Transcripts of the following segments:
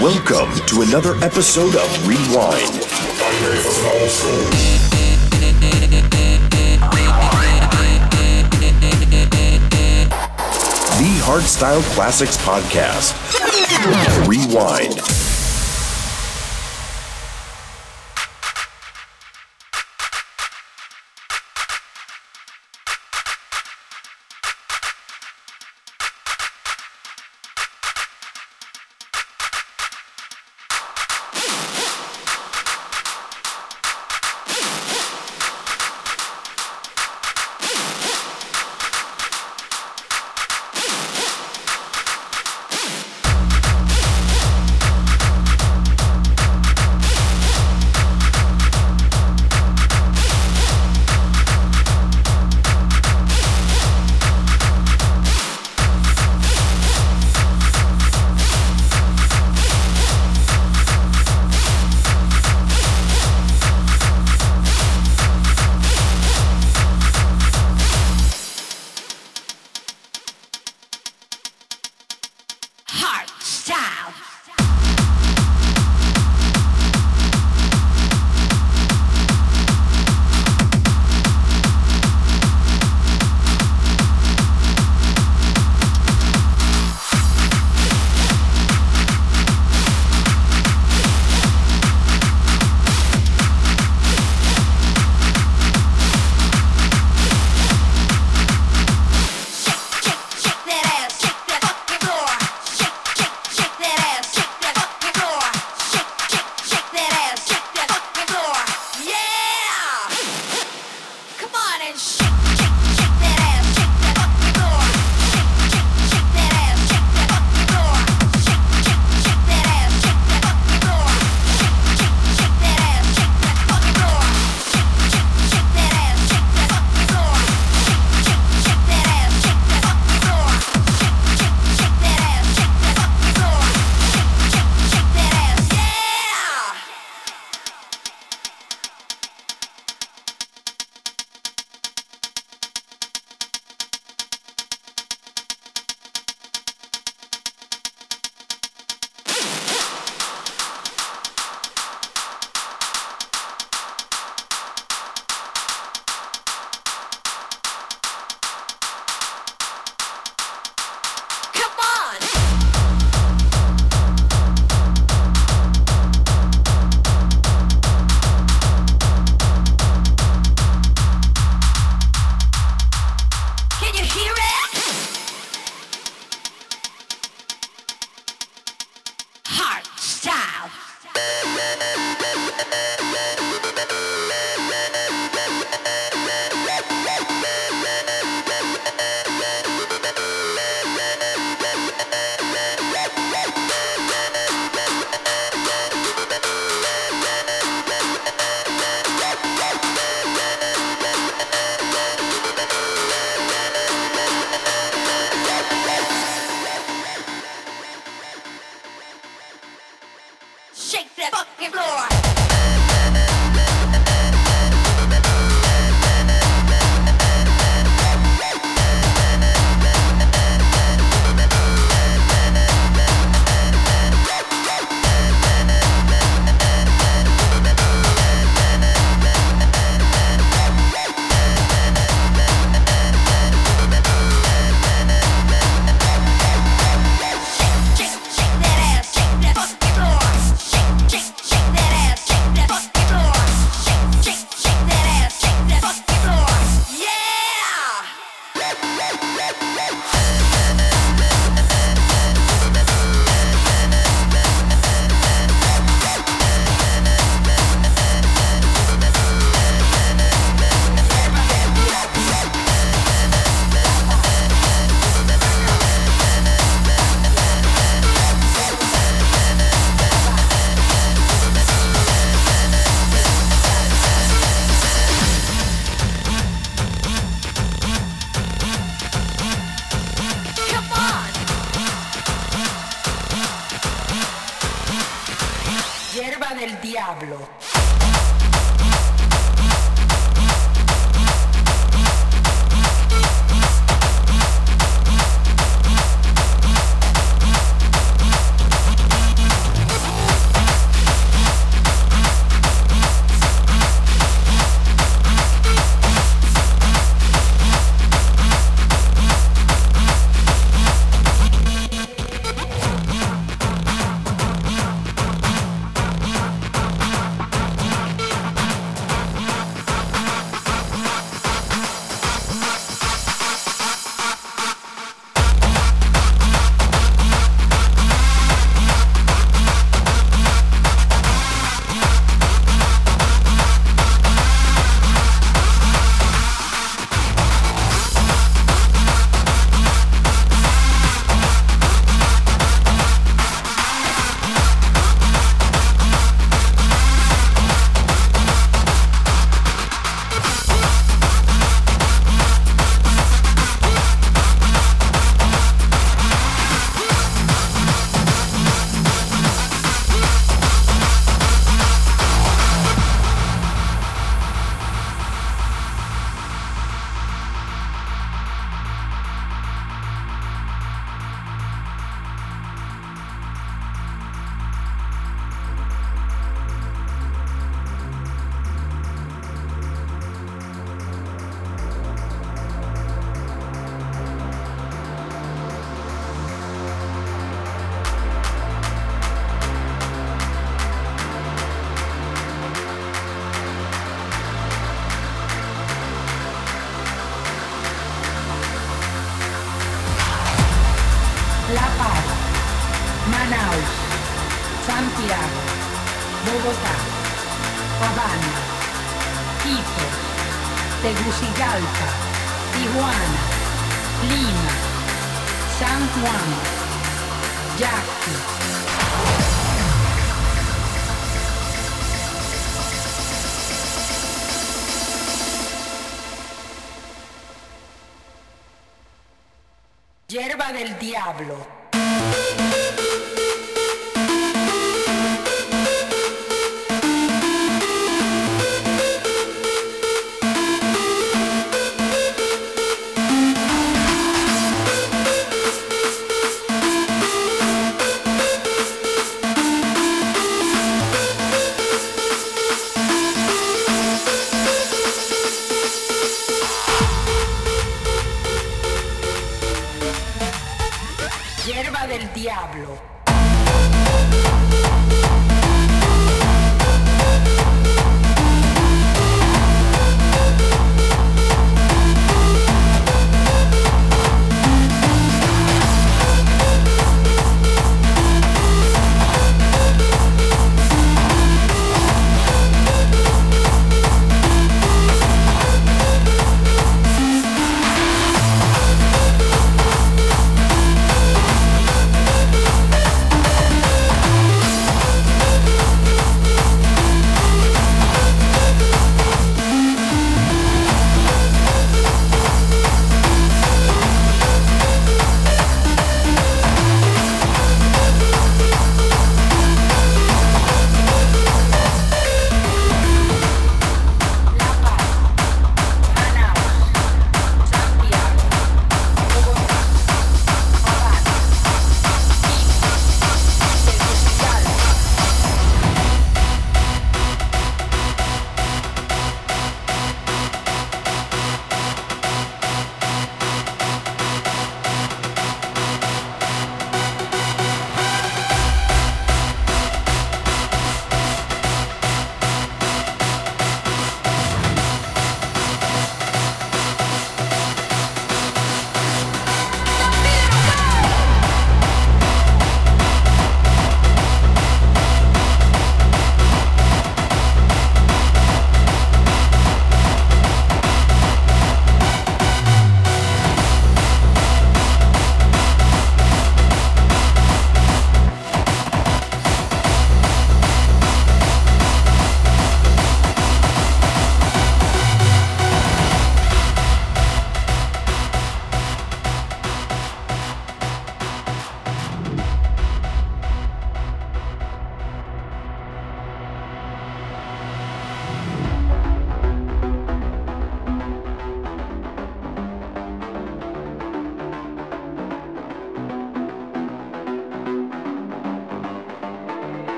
Welcome to another episode of Rewind. The Hardstyle Classics Podcast. Rewind. del diablo. Hierba del diablo.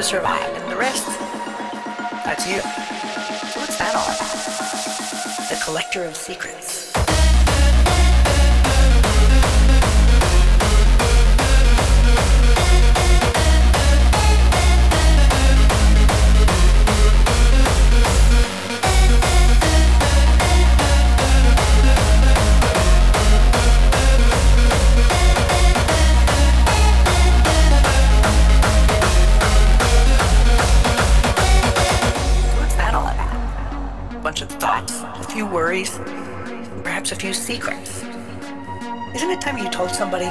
To survive, worries, perhaps a few secrets. Isn't it time you told somebody?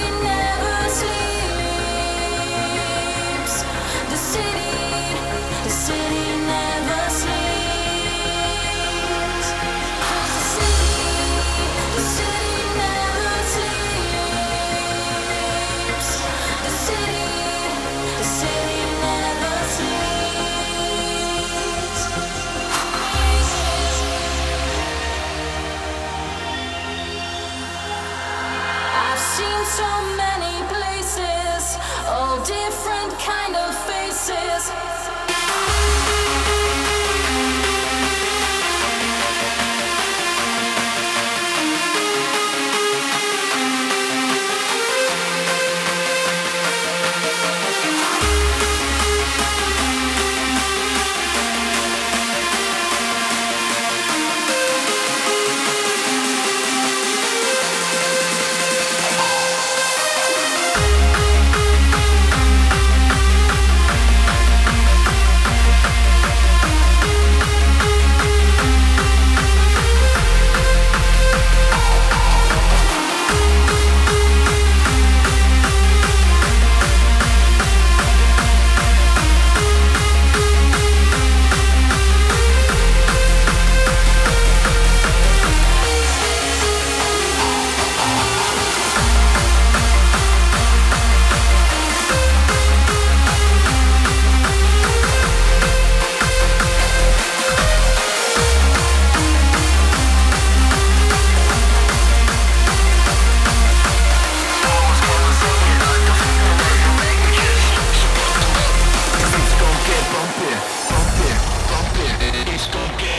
so many places, all different kind of faces. disco que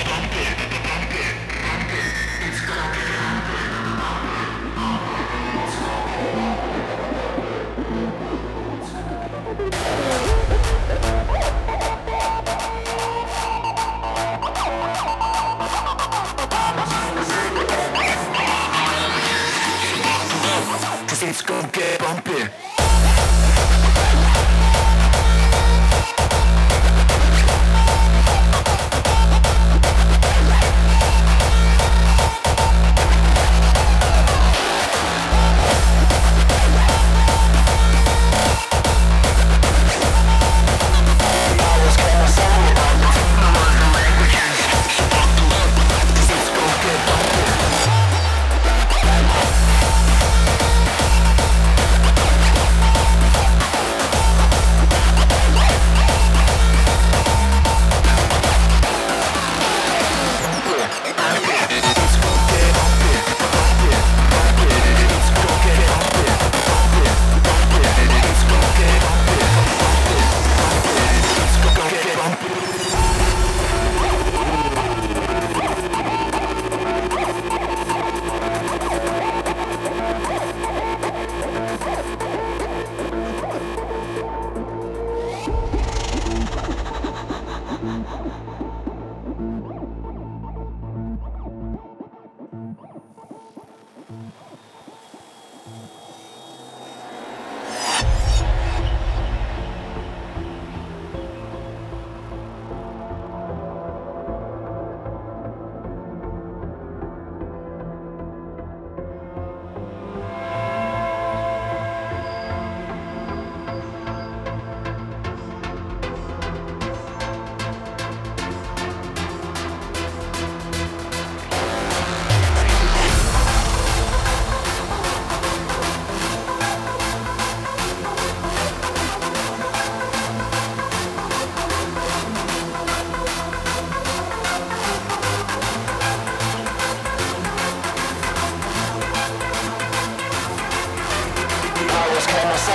Cause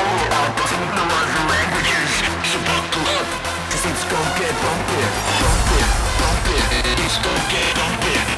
it's gon' get bumpy, bumpy, bumpy, it's gon' get bumpy.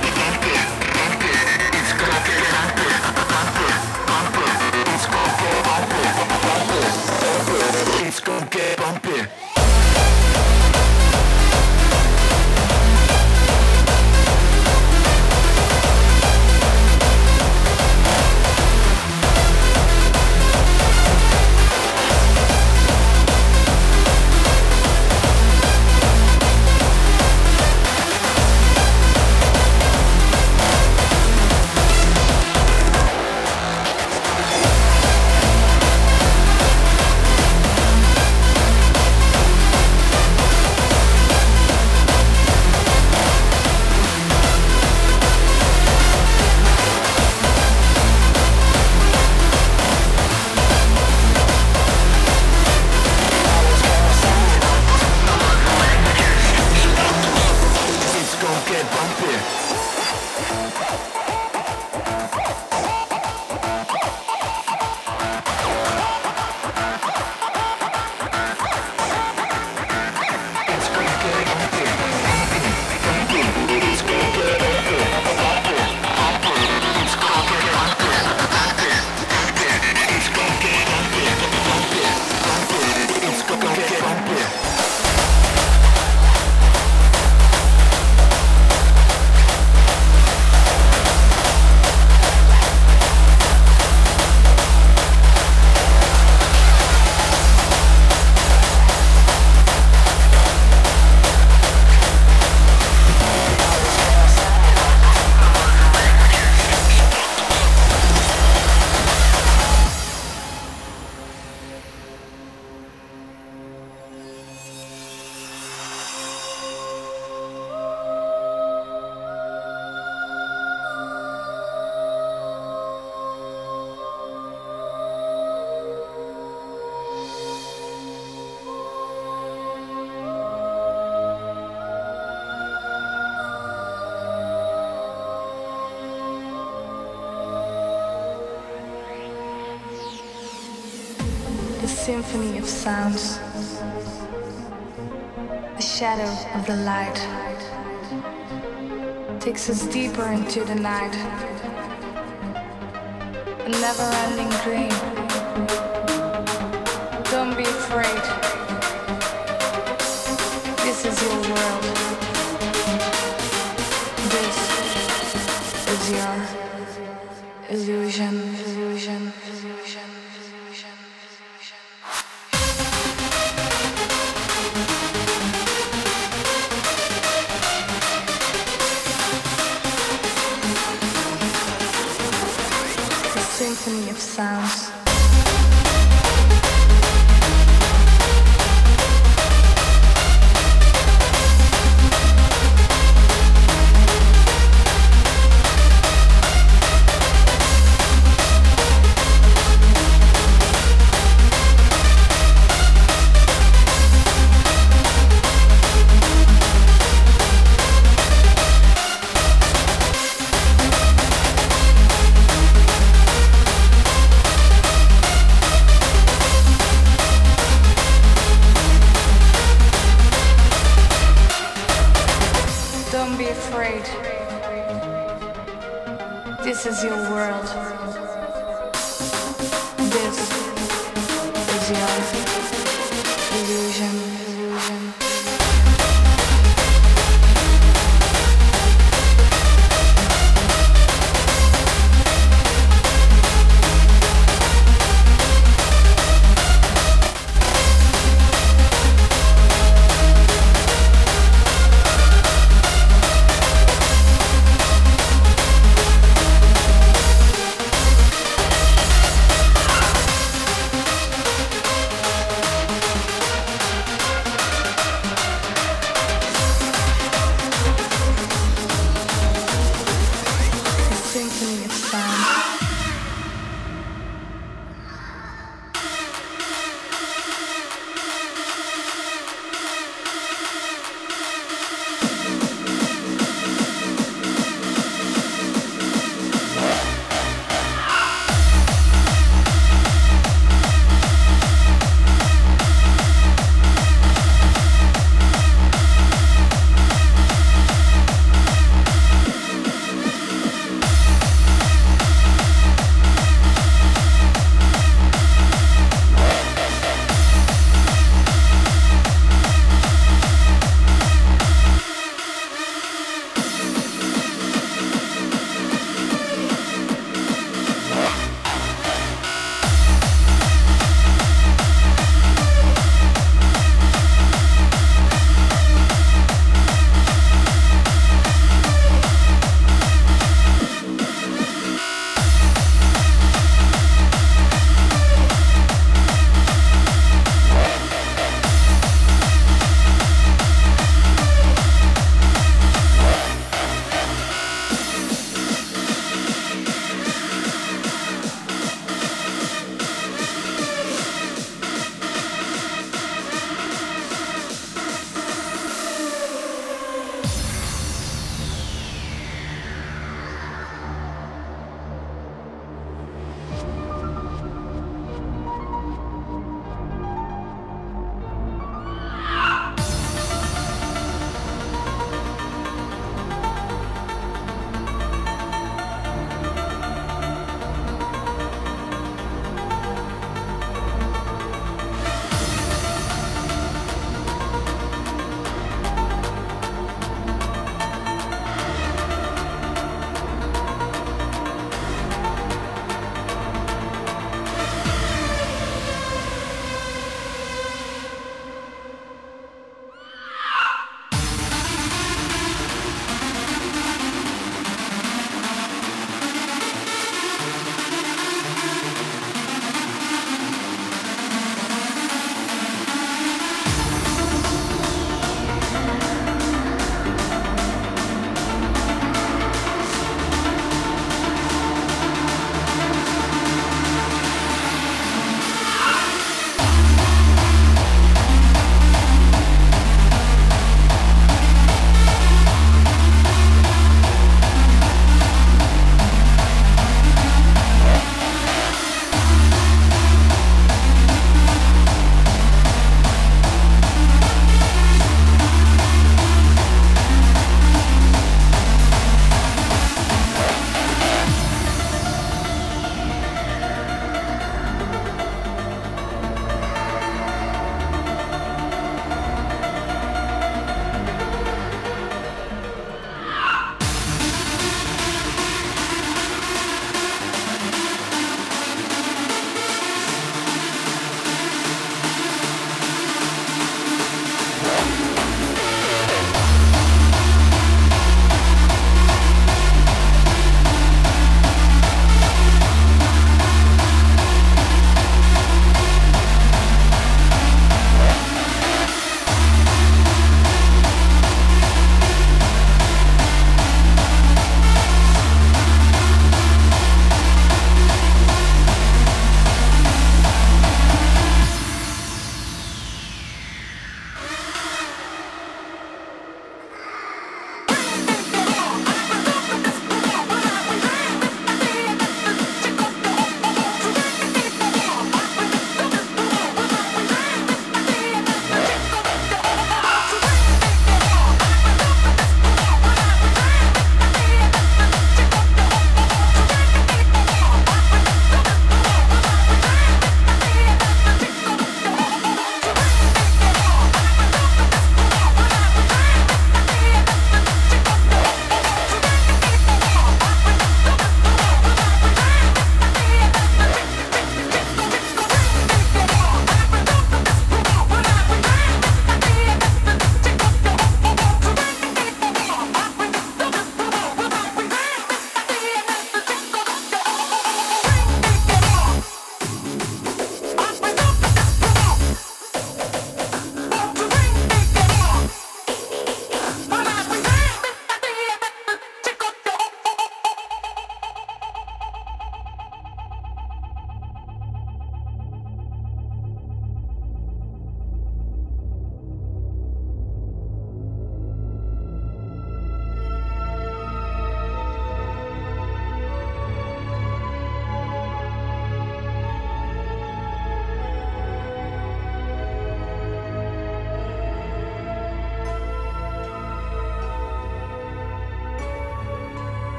Symphony of sounds, the shadow of the light takes us deeper into the night, a never ending dream. Don't be afraid,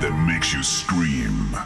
that makes you scream.